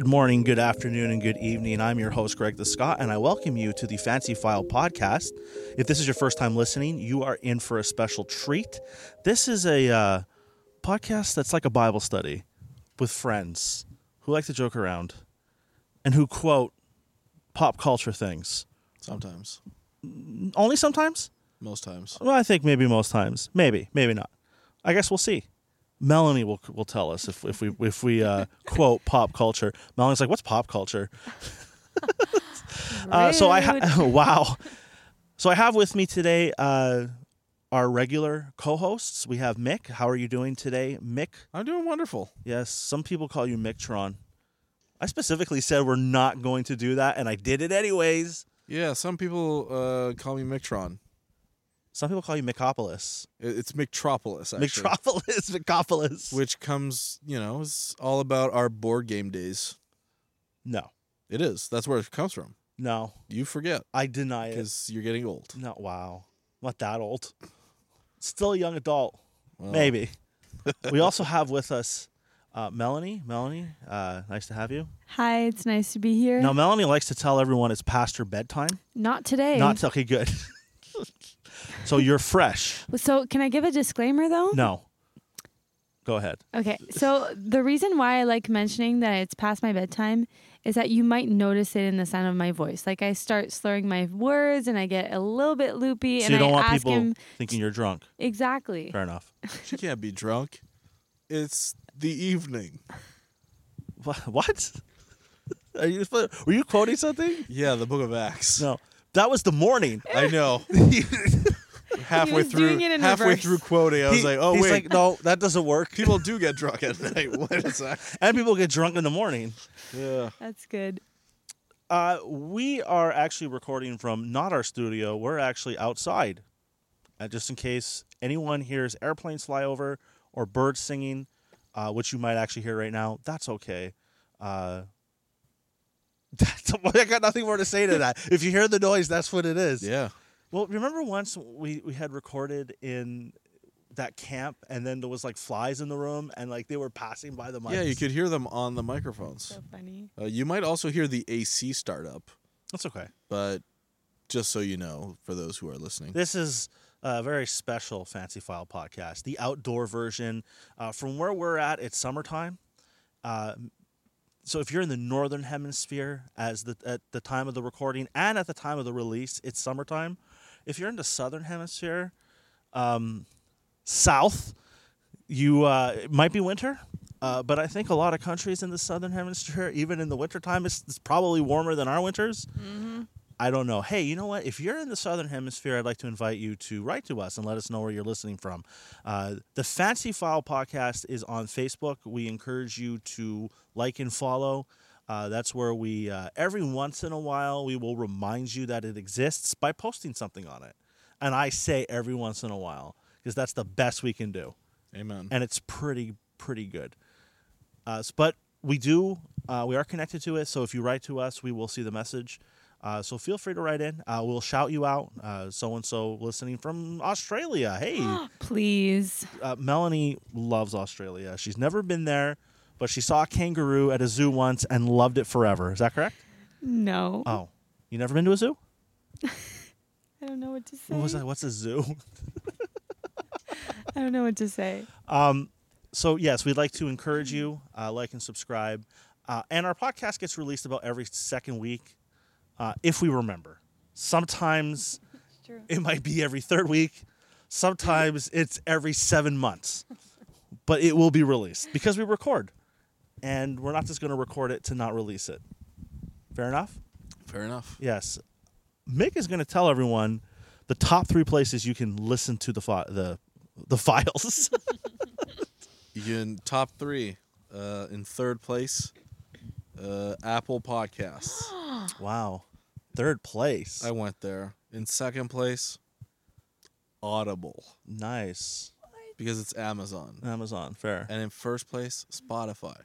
Good morning, good afternoon, and good evening. I'm your host, Greg the Scott, and I welcome you to the Fancy File podcast. If this is your first time listening, you are in for a special treat. This is a uh, podcast that's like a Bible study with friends who like to joke around and who quote pop culture things. Sometimes. Only sometimes? Most times. Well, I think maybe most times. Maybe, maybe not. I guess we'll see. Melanie will will tell us if if we if we uh, quote pop culture. Melanie's like, "What's pop culture?" Uh, so I ha- wow. So I have with me today uh, our regular co-hosts. We have Mick. How are you doing today, Mick? I'm doing wonderful. Yes, some people call you Mictron. I specifically said we're not going to do that, and I did it anyways. Yeah, some people uh, call me Mictron. Some people call you Micopolis. It's Mictropolis, actually. Mictropolis, Micopolis. Which comes, you know, is all about our board game days. No, It is. That's where it comes from. no, You forget I deny it. because you're getting old. No, wow. I'm not that old. Still a young adult. Well, Maybe. we also have with us uh, Melanie. Melanie, uh, nice to have you. Hi, it's nice to be here. Now, Melanie likes to tell everyone it's past her bedtime. Not today. Not okay, good. so you're fresh. so, can I give a disclaimer though? No. Go ahead. Okay. So, the reason why I like mentioning that it's past my bedtime is that you might notice it in the sound of my voice. Like I start slurring my words and I get a little bit loopy So and you don't I want people him thinking you're drunk. exactly. Fair enough. She can't be drunk. It's the evening. What? Are you, were you quoting something? Yeah, the Book of Acts. No. That was the morning. I know. halfway through, doing it in halfway reverse. through quoting, I was He- like, "Oh he's wait, like, no, that doesn't work. people do get drunk at night. What is that?" and people get drunk in the morning. Yeah. That's good. Uh, we are actually recording from not our studio. We're actually outside. Uh, just in case anyone hears airplanes fly over or birds singing, uh, which you might actually hear right now, that's okay. Uh, that's, I got nothing more to say to that. if you hear the noise, that's what it is. Yeah. Well, remember once we, we had recorded in that camp and then there was like flies in the room and like they were passing by the mics? Yeah, you could hear them on the microphones. So funny. Uh, you might also hear the AC start up, That's okay. but just so you know, for those who are listening, This is a very special Fancy File podcast, the outdoor version. Uh, from where we're at, it's summertime. Uh, so if you're in the northern hemisphere, as the at the time of the recording and at the time of the release, it's summertime. If you're in the southern hemisphere, um, south, you uh, it might be winter. Uh, but I think a lot of countries in the southern hemisphere, even in the wintertime, it's, it's probably warmer than our winters. I don't know. Hey, you know what? If you're in the southern hemisphere, I'd like to invite you to write to us and let us know where you're listening from. Uh, the Fancy File podcast is on Facebook. We encourage you to like and follow. Uh, that's where we, uh, every once in a while, we will remind you that it exists by posting something on it. And I say every once in a while because that's the best we can do Amen. and it's pretty pretty good. Uh, but we do uh, we are connected to it, so if you write to us, we will see the message. Uh, so feel free to write in. Uh, we'll shout you out. So and so listening from Australia. Hey, Please. uh, Melanie loves Australia. She's never been there, but she saw a kangaroo at a zoo once and loved it forever. Is that correct? No. Oh, you never been to a zoo? I don't know what to say. What was that? What's a zoo? I don't know what to say. Um, so yes, we'd like to encourage you, uh, like and subscribe, uh, and our podcast gets released about every second week, uh, if we remember. Sometimes it might be every third week. Sometimes it's every seven months, but it will be released because we record, and we're not just going to record it to not release it. Fair enough. Fair enough. Yes, Mick is going to tell everyone the top three places you can listen to the fi- the the files. You can top three. Uh, in third place, uh, Apple Podcasts. wow, third place. I went there. In second place, Audible Nice. because it's Amazon. Amazon, fair. And in first place, Spotify.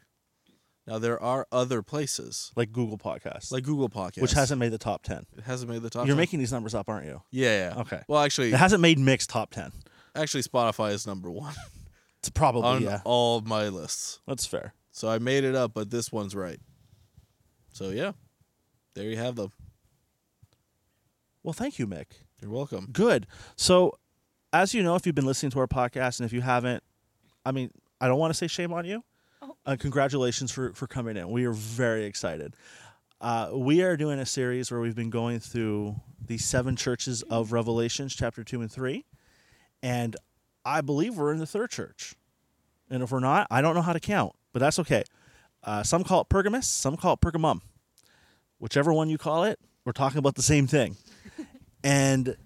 Now there are other places Like Google Podcasts, like Google Podcasts, which hasn't made the top 10. it hasn't made the top. You're 10. making these numbers up, aren't you? yeah, yeah. Okay. Well, actually, It hasn't made Mick's top 10. actually, Spotify is number one It's probably, on yeah. all my lists. That's fair. So I made it up, but this one's right. So yeah, there you have them. Well, thank you, Mick. You're welcome. Good. So, as you know, if you've been listening to our podcast, and if you haven't, I mean, I don't want to say shame on you. Uh, congratulations for for coming in. We are very excited. Uh, we are doing a series where we've been going through the seven churches of Revelations, chapter two and three, and I believe we're in the third church. And if we're not, I don't know how to count, but that's okay. Uh, some call it Pergamus, some call it Pergamum. Whichever one you call it, we're talking about the same thing. and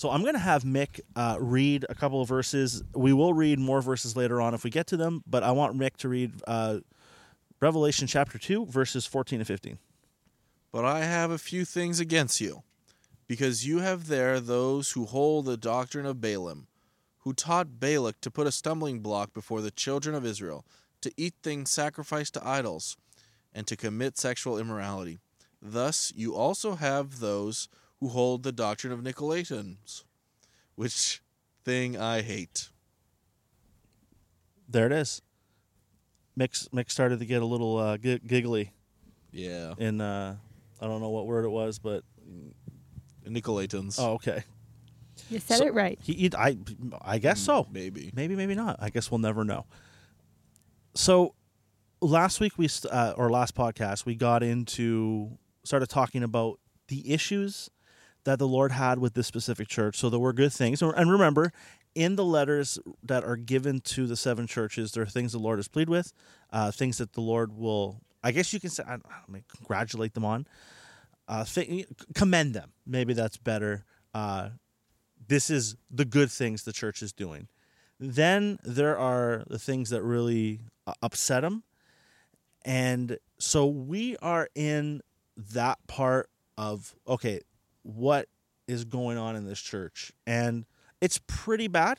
so I'm going to have Mick uh, read a couple of verses. We will read more verses later on if we get to them, but I want Mick to read uh, Revelation chapter 2, verses 14 to 15. But I have a few things against you, because you have there those who hold the doctrine of Balaam, who taught Balak to put a stumbling block before the children of Israel, to eat things sacrificed to idols, and to commit sexual immorality. Thus you also have those who hold the doctrine of Nicolaitans, which thing I hate. There it is. Mick, Mick started to get a little uh, gi- giggly Yeah, in, uh, I don't know what word it was, but, Nicolaitans. oh, okay. You said So- it right. He, he, I, I guess so. maybe. Maybe, maybe not. I guess we'll never know. So, last week we st- uh, or last podcast we got into started talking about the issues that the Lord had with this specific church. So there were good things, and remember, in the letters that are given to the seven churches, there are things the Lord is pleased with, uh, things that the Lord will. I guess you can say, I don't know, congratulate them on, uh, th- commend them. Maybe that's better. Uh, this is the good things the church is doing. Then there are the things that really uh, upset them. And so we are in that part of, okay, what is going on in this church? And it's pretty bad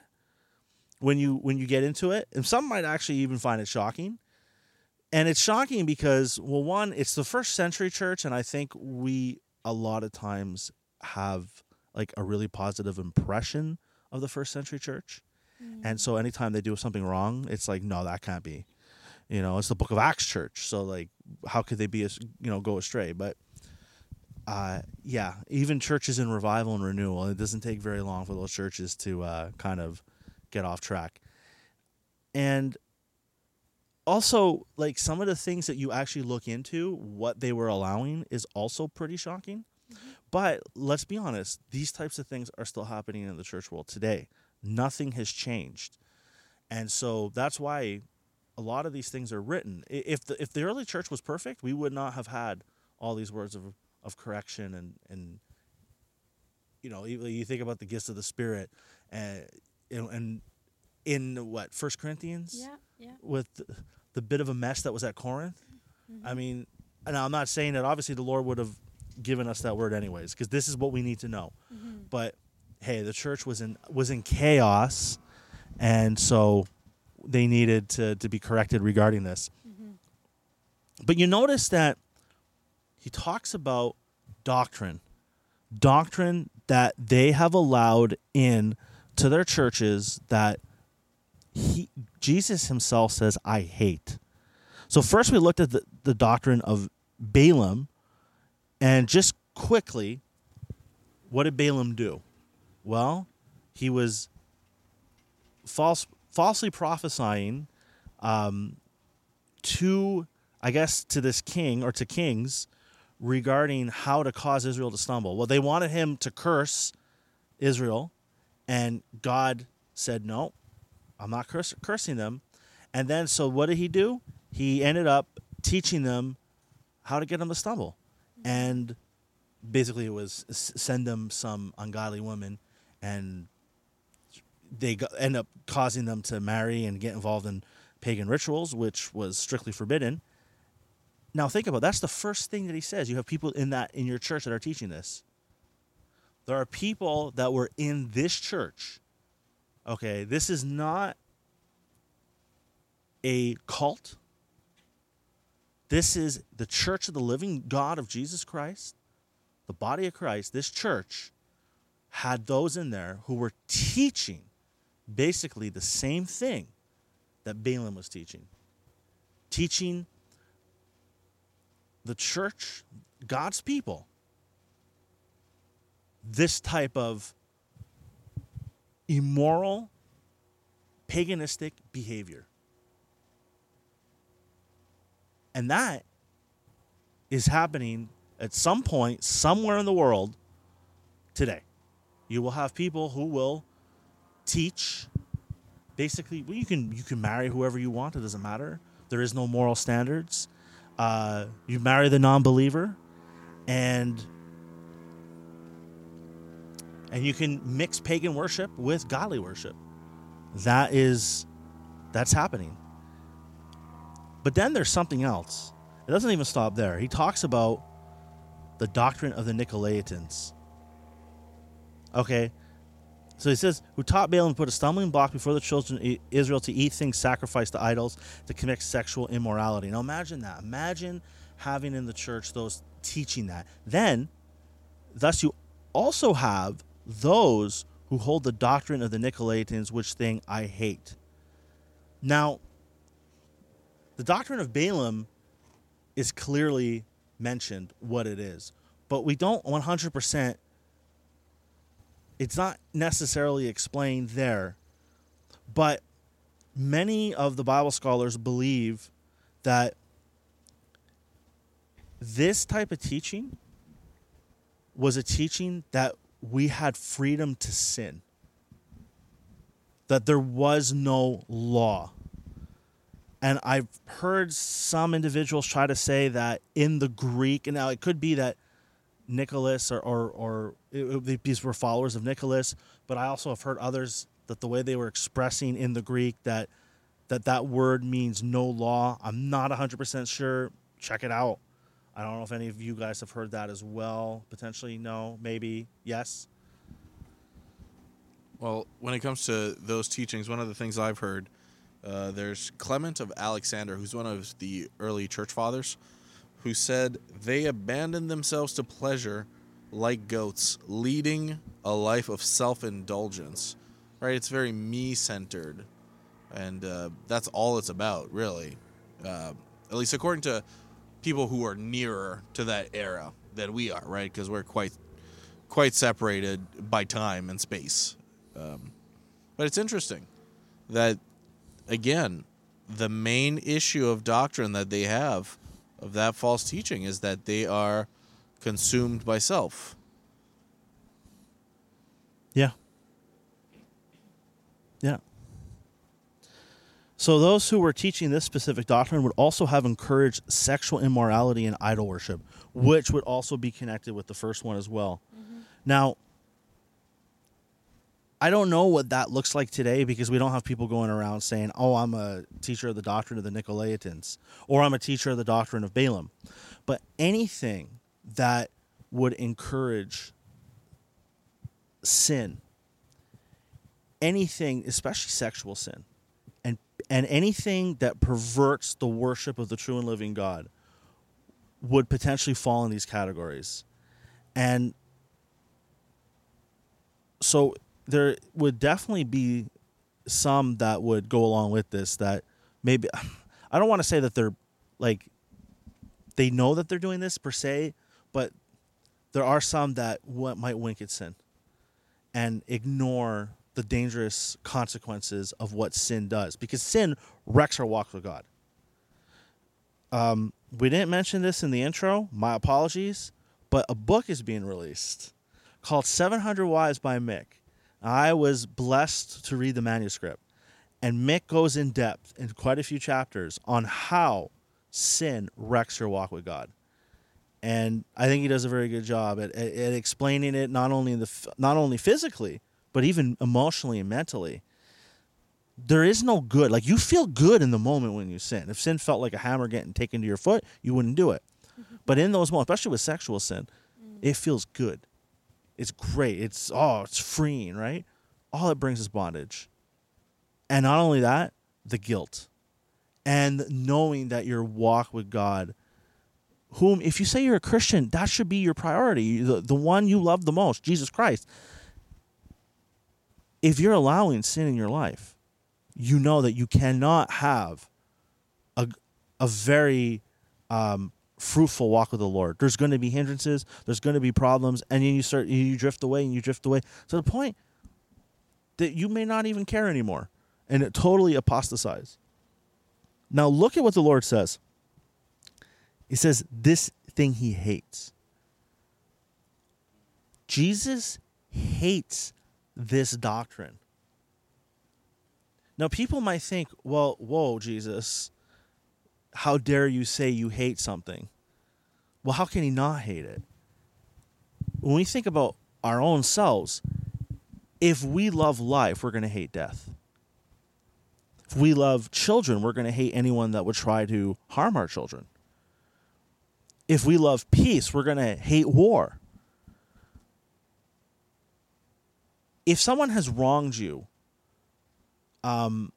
when you when you get into it. And some might actually even find it shocking. And it's shocking because well one, it's the first century church and I think we a lot of times have like a really positive impression of the first century church. And so mm. anytime they do something wrong, it's like, no, that can't be. You know, it's the book of Acts church. So like how could they be you know, go astray? But uh yeah, even churches in revival and renewal, it doesn't take very long for those churches to uh kind of get off track. And also like some of the things that you actually look into what they were allowing is also pretty shocking. But let's be honest, these types of things are still happening in the church world today. Nothing has changed. And so that's why a lot of these things are written. If the if the early church was perfect, we would not have had all these words of of correction and and you know, you, you think about the gifts of the spirit uh, and and in what First Corinthians Yeah, yeah. with the, the bit of a mess that was at Corinth. Mm-hmm. I mean, and I'm not saying that obviously the Lord would have given us that word anyways, because this is what we need to know. Mm-hmm. But hey, the church was in was in chaos, and so they needed to to be corrected regarding this. Mm-hmm. But you notice that he talks about doctrine, doctrine that they have allowed in to their churches that he Jesus himself says, I hate. So first we looked at the, the doctrine of Balaam, and just quickly, what did Balaam do? Well, he was false falsely prophesying um, to I guess to this king or to kings regarding how to cause Israel to stumble. Well, they wanted him to curse Israel, and God said, No, I'm not curse- cursing them. And then, so what did he do? He ended up teaching them how to get them to stumble. And basically, it was send them some ungodly woman, and they end up causing them to marry and get involved in pagan rituals, which was strictly forbidden. Now think about it. that's the first thing that he says. You have people in that in your church that are teaching this. There are people that were in this church. Okay, this is not a cult. This is the church of the living God of Jesus Christ, the body of Christ. This church had those in there who were teaching basically the same thing that Balaam was teaching. Teaching the church, God's people, this type of immoral, paganistic behavior. And that is happening at some point, somewhere in the world today. You will have people who will teach basically well, you can you can marry whoever you want, it doesn't matter. There is no moral standards. Uh, you marry the non-believer and and you can mix pagan worship with godly worship. That is that's happening. But then there's something else. It doesn't even stop there. He talks about the doctrine of the Nicolaitans. Okay. So he says, who taught Balaam to put a stumbling block before the children of Israel to eat things sacrificed to idols, to commit sexual immorality. Now imagine that. Imagine having in the church those teaching that. Then, thus you also have those who hold the doctrine of the Nicolaitans, which thing I hate. Now, the doctrine of Balaam is clearly mentioned what it is, but we don't 100%. It's not necessarily explained there, but many of the Bible scholars believe that this type of teaching was a teaching that we had freedom to sin, that there was no law. And I've heard some individuals try to say that in the Greek, and now it could be that Nicholas or, or, or it, these were followers of Nicholas, but I also have heard others that the way they were expressing in the Greek that that that word means no law. I'm not 100% sure. Check it out. I don't know if any of you guys have heard that as well. Potentially, no, maybe, yes. Well, when it comes to those teachings, one of the things I've heard, uh, there's Clement of Alexandria, who's one of the early church fathers, who said they abandoned themselves to pleasure like goats, leading a life of self indulgence. Right? It's very me centered. And uh, that's all it's about, really. Uh, at least according to people who are nearer to that era than we are, right? Because we're quite quite separated by time and space. Um, but it's interesting that again, the main issue of doctrine that they have of that false teaching is that they are consumed by self. Yeah. Yeah. So those who were teaching this specific doctrine would also have encouraged sexual immorality and idol worship, which would also be connected with the first one as well. Mm-hmm. Now, I don't know what that looks like today because we don't have people going around saying, "Oh, I'm a teacher of the doctrine of the Nicolaitans," or "I'm a teacher of the doctrine of Balaam." But anything that would encourage sin, anything, especially sexual sin, and and anything that perverts the worship of the true and living God, would potentially fall in these categories, and so there would definitely be some that would go along with this that maybe I don't want to say that they're like they know that they're doing this per se, but there are some that what might wink at sin and ignore the dangerous consequences of what sin does because sin wrecks our walk with God. Um, we didn't mention this in the intro. My apologies, but a book is being released called 700 Wives by Mick. I was blessed to read the manuscript. And Mick goes in depth in quite a few chapters on how sin wrecks your walk with God. And I think he does a very good job at, at, at explaining it not only the not only physically, but even emotionally and mentally. There is no good. Like you feel good in the moment when you sin. If sin felt like a hammer getting taken to your foot, you wouldn't do it. Mm-hmm. But in those moments, especially with sexual sin, it feels good. It's great. It's oh, it's freeing, right? All it brings is bondage. And not only that, the guilt. And knowing that your walk with God, whom if you say you're a Christian, that should be your priority, the, the one you love the most, Jesus Christ. If you're allowing sin in your life, you know that you cannot have a, a very um, fruitful walk with the Lord. There's going to be hindrances, there's going to be problems, and then you start you drift away and you drift away to the point that you may not even care anymore and it totally apostatize. Now look at what the Lord says. He says this thing he hates. Jesus hates this doctrine. Now, people might think, well, whoa, Jesus, how dare you say you hate something? Well, how can he not hate it? When we think about our own selves, if we love life, we're going to hate death. If we love children, we're going to hate anyone that would try to harm our children. If we love peace, we're going to hate war. If someone has wronged you, um,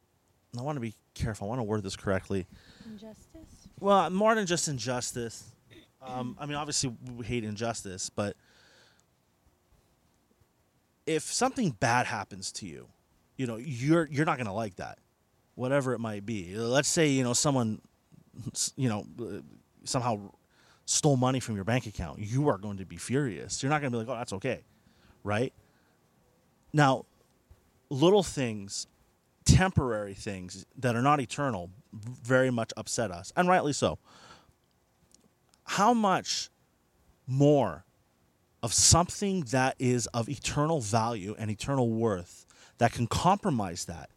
I want to be careful. I want to word this correctly. Injustice. Well, more than just injustice. Um, I mean, obviously, we hate injustice, but if something bad happens to you, you know, you're you're not going to like that, whatever it might be. Let's say you know someone, you know, uh, somehow stole money from your bank account. You are going to be furious. You're not going to be like, "Oh, that's okay," right? Now, little things, temporary things that are not eternal, very much upset us, and rightly so. How much more of something that is of eternal value and eternal worth that can compromise that?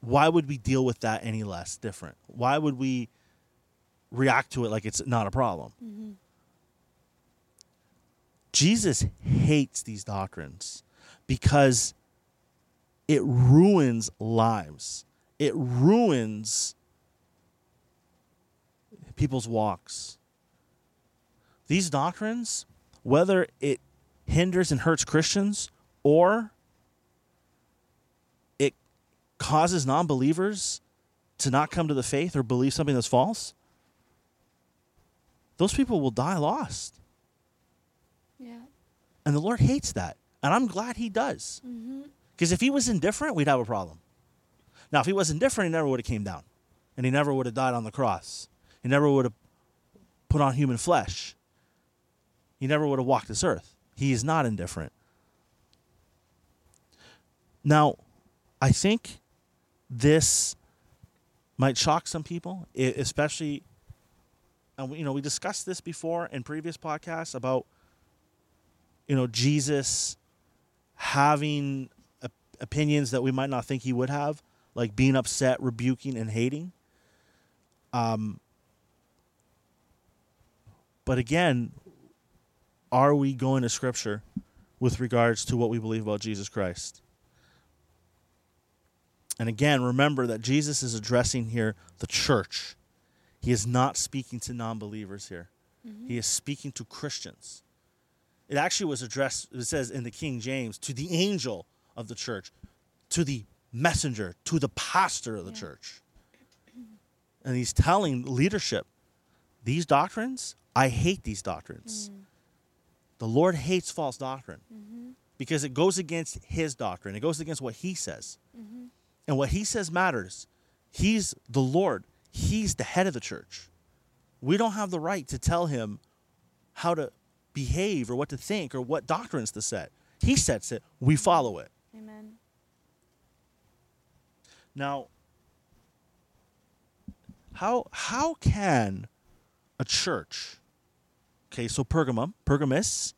Why would we deal with that any less different? Why would we react to it like it's not a problem? Mm-hmm. Jesus hates these doctrines because it ruins lives. It ruins people's walks. These doctrines, whether it hinders and hurts Christians or it causes non believers to not come to the faith or believe something that's false, those people will die lost. Yeah. And the Lord hates that. And I'm glad He does. Mm-hmm. Because if He was indifferent, we'd have a problem. Now, if He was indifferent, He never would have came down. And He never would have died on the cross. He never would have put on human flesh. He never would have walked this earth. He is not indifferent. Now, I think this might shock some people, especially, and you know, we discussed this before in previous podcasts about, you know, Jesus having opinions that we might not think he would have, like being upset, rebuking, and hating. Um, but again, are we going to Scripture with regards to what we believe about Jesus Christ? And again, remember that Jesus is addressing here the church. He is not speaking to non believers here, he is speaking to Christians. It actually was addressed, it says in the King James, to the angel of the church, to the messenger, to the pastor of the Yeah. church. And he's telling leadership, these doctrines, I hate these doctrines. Mm. The Lord hates false doctrine mm-hmm. because it goes against his doctrine, it goes against what he says. Mm-hmm. And what he says matters. He's the Lord, he's the head of the church. We don't have the right to tell him how to behave or what to think or what doctrines to set. He sets it, we mm-hmm. follow it. Amen. Now, how how can a church, okay, so Pergamum, Pergamus,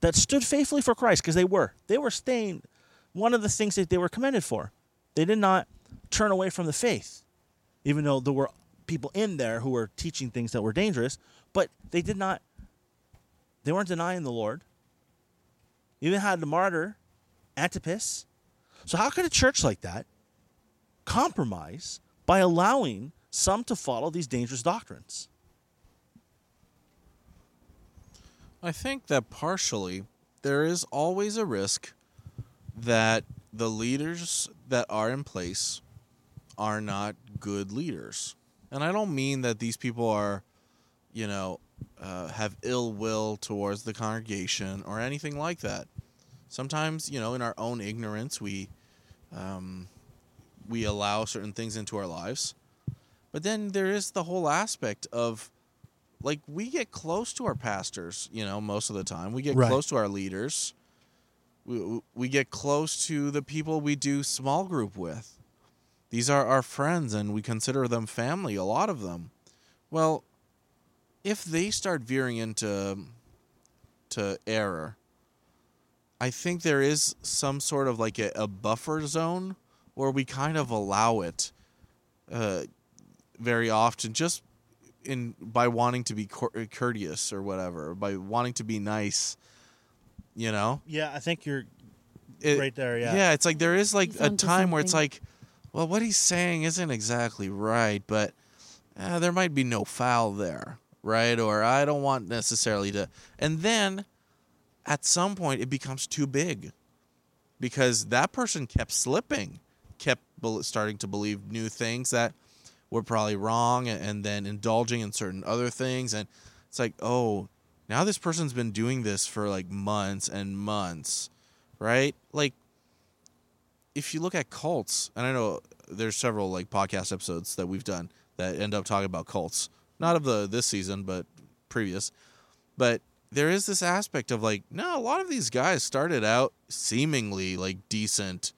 that stood faithfully for Christ, because they were, they were staying. One of the things that they were commended for, they did not turn away from the faith, even though there were people in there who were teaching things that were dangerous, but they did not. They weren't denying the Lord. Even had the martyr, Antipas. So how could a church like that compromise by allowing some to follow these dangerous doctrines. I think that partially there is always a risk that the leaders that are in place are not good leaders. And I don't mean that these people are, you know, uh, have ill will towards the congregation or anything like that. Sometimes, you know, in our own ignorance, we um, we allow certain things into our lives. But then there is the whole aspect of like we get close to our pastors, you know, most of the time. We get Right. close to our leaders. We we get close to the people we do small group with. These are our friends and we consider them family, a lot of them. Well, if they start veering into to error, I think there is some sort of like a, a buffer zone where we kind of allow it uh, very often just in by wanting to be cour- courteous or whatever by wanting to be nice you know Yeah, I think you're It- right there. Yeah. yeah it's like there is like a time where it's like well what he's saying isn't exactly right but uh, there might be no foul there right or i don't want necessarily to and then at some point it becomes too big because that person kept slipping kept starting to believe new things that were probably wrong and, and then indulging in certain other things and it's like oh now this person's been doing this for like months and months right? Like if you look at cults and i know there's several like podcast episodes that we've done that end up talking about cults not of the this season but previous but there is this aspect of like no a lot of these guys started out seemingly like decent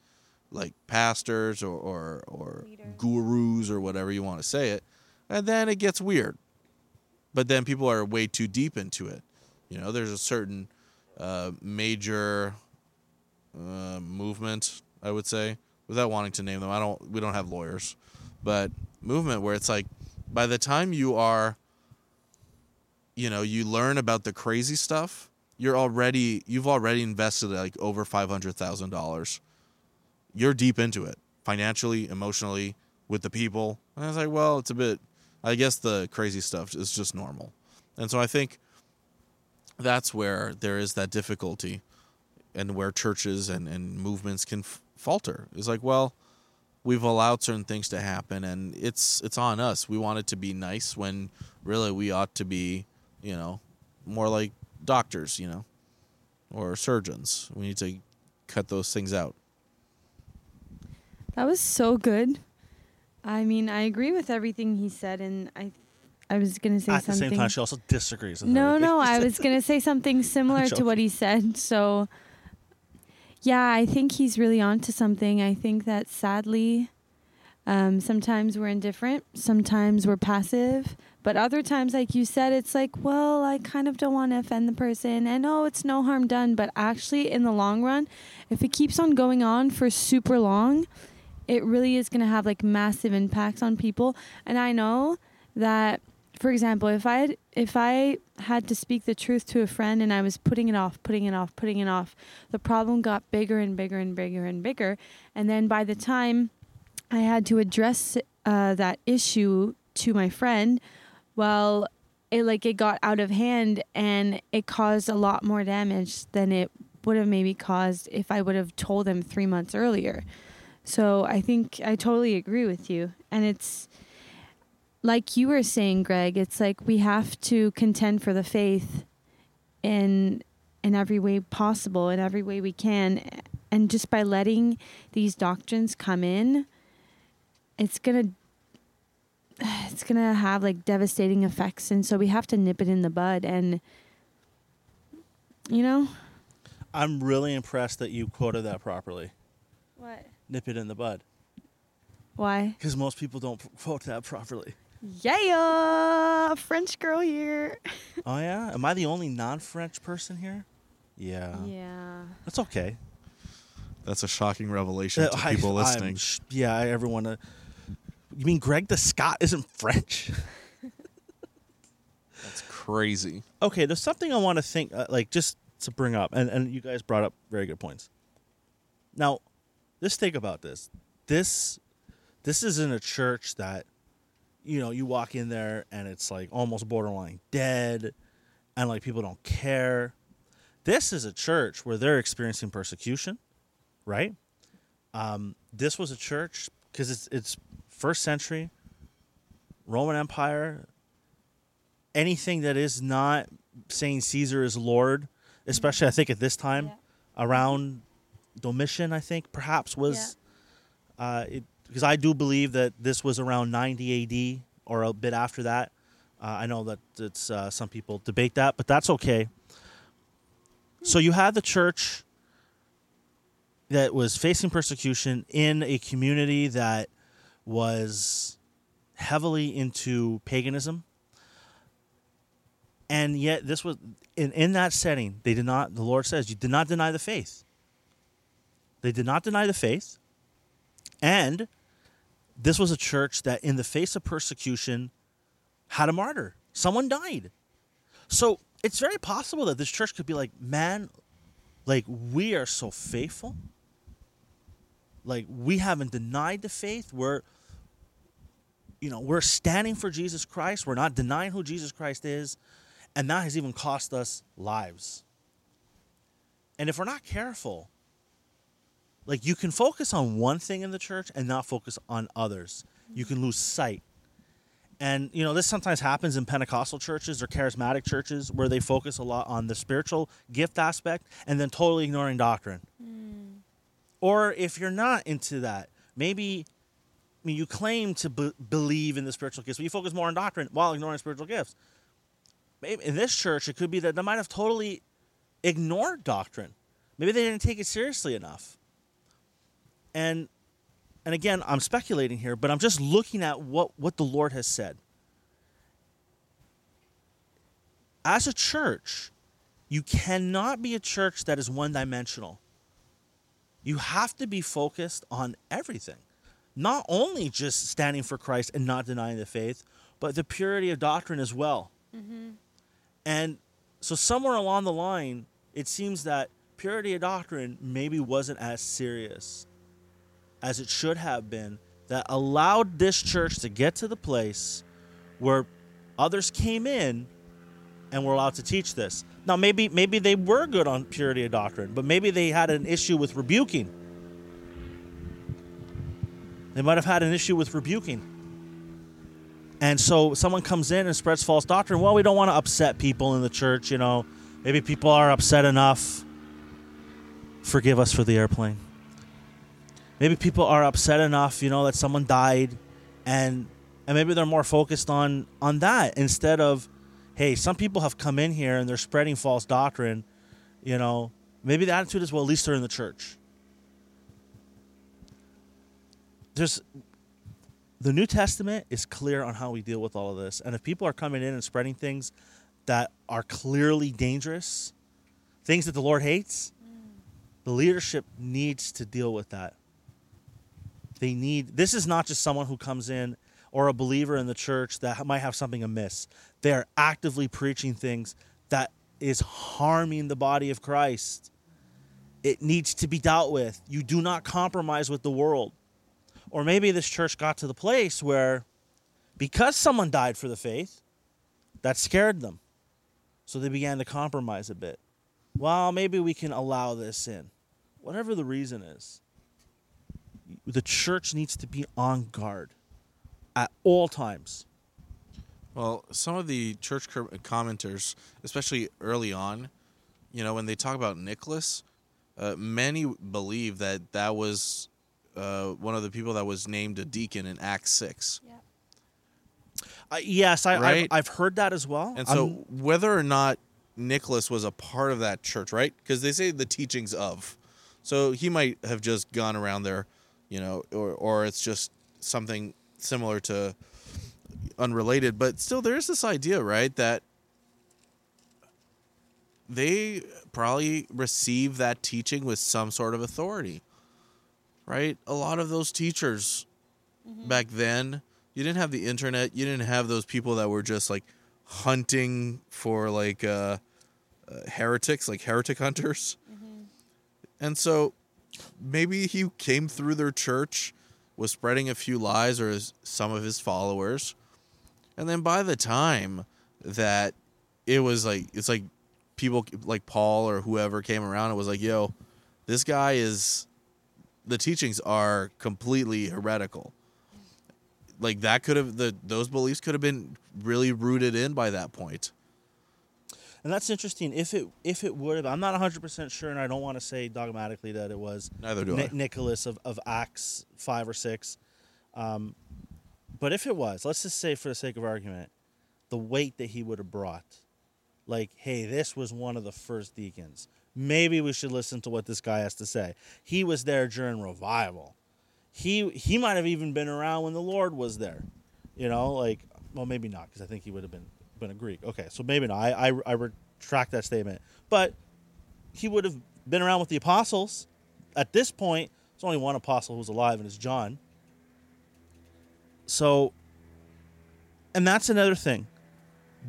like pastors or or, or Leaders. gurus or whatever you want to say it and then it gets weird but then people are way too deep into it you know there's a certain uh, major uh, movement i would say without wanting to name them i don't we don't have lawyers but movement where it's like by the time you are you know you learn about the crazy stuff you're already you've already invested like over $500000 you're deep into it financially emotionally with the people. And i was like well it's a bit i guess the crazy stuff is just normal. And so i think that's where there is that difficulty and where churches and, and movements can f- falter. It's like well we've allowed certain things to happen and it's it's on us. We want it to be nice when really we ought to be you know more like doctors you know or surgeons. We need to cut those things out That was so good. I mean, I agree with everything he said, and I, I was gonna say something. At the same time, she also disagrees. With no, no, I was gonna say something similar to what he said. So, yeah, I think he's really onto something. I think that sadly, um, sometimes we're indifferent, sometimes we're passive, but other times, like you said, it's like, well, I kind of don't want to offend the person, and oh, it's no harm done. But actually, in the long run, if it keeps on going on for super long, it really is going to have like massive impacts on people. And I know that for example, if I had, if I had to speak the truth to a friend and I was putting it off, putting it off, putting it off, the problem got bigger and bigger and bigger and bigger, and then by the time I had to address uh, that issue to my friend, well, it like it got out of hand and it caused a lot more damage than it would have maybe caused if I would have told them three months earlier. So I think I totally agree with you, and it's like you were saying, Greg, it's like we have to contend for the faith in in every way possible, in every way we can, and just by letting these doctrines come in, it's gonna it's gonna have like devastating effects, and so we have to nip it in the bud, and you know? I'm really impressed that you quoted that properly. what? Nip it in the bud, Why? because most people don't quote that properly. Yeah, French girl here. Oh yeah, am I the only non-French person here? Yeah, Yeah. that's okay. that's a shocking revelation Uh, to I- people I'm listening sh- yeah, I- everyone. Uh, you mean Greg the Scott isn't French? that's crazy okay, there's something I want to think, uh, like just to bring up, and and you guys brought up very good points. Now, just think about this. This, this is in a church that, you know, you walk in there and it's like almost borderline dead, and like people don't care. This is a church where they're experiencing persecution, right? Um, this was a church because it's it's first century, Roman Empire. Anything that is not saying Caesar is Lord, especially I think at this time, around Domitian, I think perhaps was, uh, it because I do believe that this was around 90 AD or a bit after that. Uh, I know that it's uh, some people debate that, but that's okay. So you had the church that was facing persecution in a community that was heavily into paganism. And yet this was in, in that setting, they did not the Lord says, you did not deny the faith. They did not deny the faith. And this was a church that in the face of persecution had a martyr. Someone died. So it's very possible that this church could be like, man, like we are so faithful. Like we haven't denied the faith. We're you know, we're standing for Jesus Christ. We're not denying who Jesus Christ is. And that has even cost us lives. And if we're not careful, like you can focus on one thing in the church and not focus on others. You can lose sight. And you know, this sometimes happens in Pentecostal churches or charismatic churches where they focus a lot on the spiritual gift aspect and then totally ignoring doctrine. Mm. Or if you're not into that, maybe I mean, you claim to be- believe in the spiritual gifts, but you focus more on doctrine while ignoring spiritual gifts. Maybe in this church, it could be that they might have totally ignored doctrine. Maybe they didn't take it seriously enough. And and again, I'm speculating here, but I'm just looking at what, what the Lord has said. As a church, you cannot be a church that is one dimensional. You have to be focused on everything. Not only just standing for Christ and not denying the faith, but the purity of doctrine as well. Mm-hmm. And so, somewhere along the line, it seems that purity of doctrine maybe wasn't as serious as it should have been that allowed this church to get to the place where others came in and were allowed to teach this. Now maybe maybe they were good on purity of doctrine, but maybe they had an issue with rebuking. They might have had an issue with rebuking. And so someone comes in and spreads false doctrine. Well, we don't want to upset people in the church, you know. Maybe people are upset enough. Forgive us for the airplane maybe people are upset enough, you know, that someone died, and and maybe they're more focused on on that instead of, hey, some people have come in here and they're spreading false doctrine, you know. Maybe the attitude is, well, at least they're in the church. There's the New Testament is clear on how we deal with all of this. And if people are coming in and spreading things that are clearly dangerous, things that the Lord hates, the leadership needs to deal with that. They need this is not just someone who comes in or a believer in the church that might have something amiss. They are actively preaching things that is harming the body of Christ. It needs to be dealt with. You do not compromise with the world. Or maybe this church got to the place where because someone died for the faith, that scared them. So they began to compromise a bit. Well, maybe we can allow this in. Whatever the reason is the church needs to be on guard at all times. Well, some of the church commenters, especially early on, you know, when they talk about Nicholas, uh, many believe that that was uh, one of the people that was named a deacon in Acts 6. Yeah. Uh, yes, I, right? I've, I've, heard that as well. And so, I'm... whether or not Nicholas was a part of that church, right? Because they say the teachings of. So, he might have just gone around there you know, or or it's just something similar to unrelated, but still there's this idea, right, that they probably receive that teaching with some sort of authority. Right? A lot of those teachers mm-hmm. back then, you didn't have the internet, you didn't have those people that were just like hunting for like uh, uh heretics, like heretic hunters. Mm-hmm. And so maybe he came through their church, was spreading a few lies or some of his followers, and then by the time that it was like it's like people like Paul or whoever came around and was like, "Yo, this guy is the teachings are completely heretical." Like that could have the those beliefs could have been really rooted in by that point and that's interesting. If it if it would have, I'm not 100 percent sure, and I don't want to say dogmatically that it was neither do Ni- I. Nicholas of, of Acts five or six. Um, but if it was, let's just say for the sake of argument, the weight that he would have brought, like, hey, this was one of the first deacons. Maybe we should listen to what this guy has to say. He was there during revival. He he might have even been around when the Lord was there. You know, like, well, maybe not because I think he would have been been a Greek. Okay, so maybe not. I, I I retract that statement. But he would have been around with the apostles. At this point, there's only one apostle who's alive, and it's John. So, and that's another thing.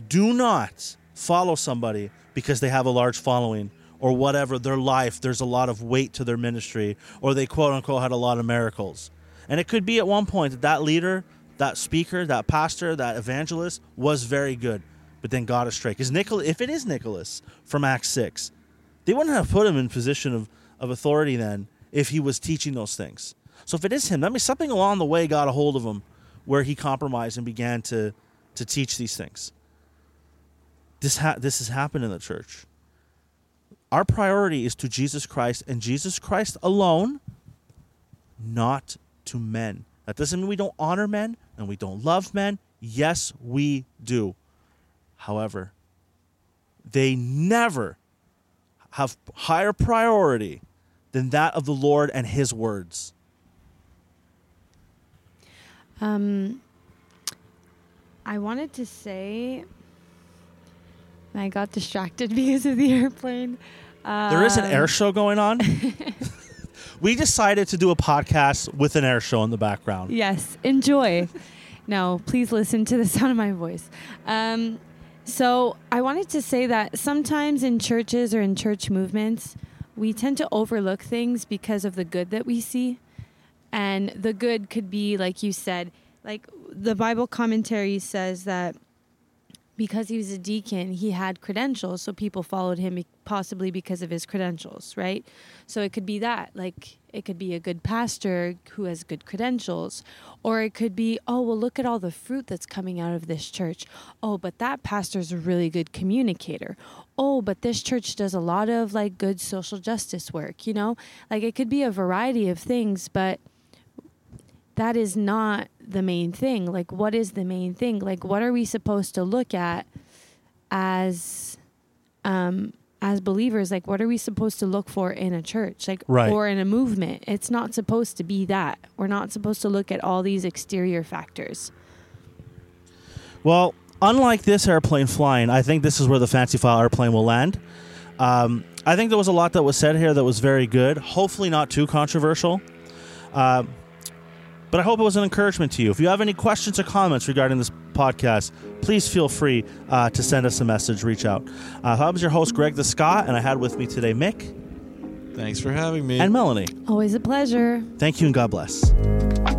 Do not follow somebody because they have a large following or whatever, their life, there's a lot of weight to their ministry, or they quote unquote had a lot of miracles. And it could be at one point that that leader, that speaker, that pastor, that evangelist was very good, but then got astray. Because Nicholas, if it is Nicholas from Acts 6, they wouldn't have put him in position of, of authority then if he was teaching those things. So if it is him, that means something along the way got a hold of him where he compromised and began to, to teach these things. This, ha- this has happened in the church. Our priority is to Jesus Christ and Jesus Christ alone, not to men. That doesn't mean we don't honor men and we don't love men. Yes, we do. However, they never have higher priority than that of the Lord and his words. Um, I wanted to say, I got distracted because of the airplane. Uh, there is an air show going on. we decided to do a podcast with an air show in the background. Yes, enjoy. now, please listen to the sound of my voice. Um, so I wanted to say that sometimes in churches or in church movements, we tend to overlook things because of the good that we see. And the good could be, like you said, like the Bible commentary says that because he was a deacon, he had credentials, so people followed him possibly because of his credentials, right? So it could be that, like it could be a good pastor who has good credentials, or it could be, oh, well, look at all the fruit that's coming out of this church. Oh, but that pastor's a really good communicator. Oh, but this church does a lot of like good social justice work, you know? Like it could be a variety of things, but that is not the main thing. Like, what is the main thing? Like, what are we supposed to look at as, um, as believers? Like, what are we supposed to look for in a church? Like, right. or in a movement? It's not supposed to be that. We're not supposed to look at all these exterior factors. Well, unlike this airplane flying, I think this is where the fancy file airplane will land. Um, I think there was a lot that was said here that was very good. Hopefully, not too controversial. Uh, but I hope it was an encouragement to you. If you have any questions or comments regarding this podcast, please feel free uh, to send us a message, reach out. Uh, I was your host, Greg the Scott, and I had with me today Mick. Thanks for having me. And Melanie. Always a pleasure. Thank you and God bless.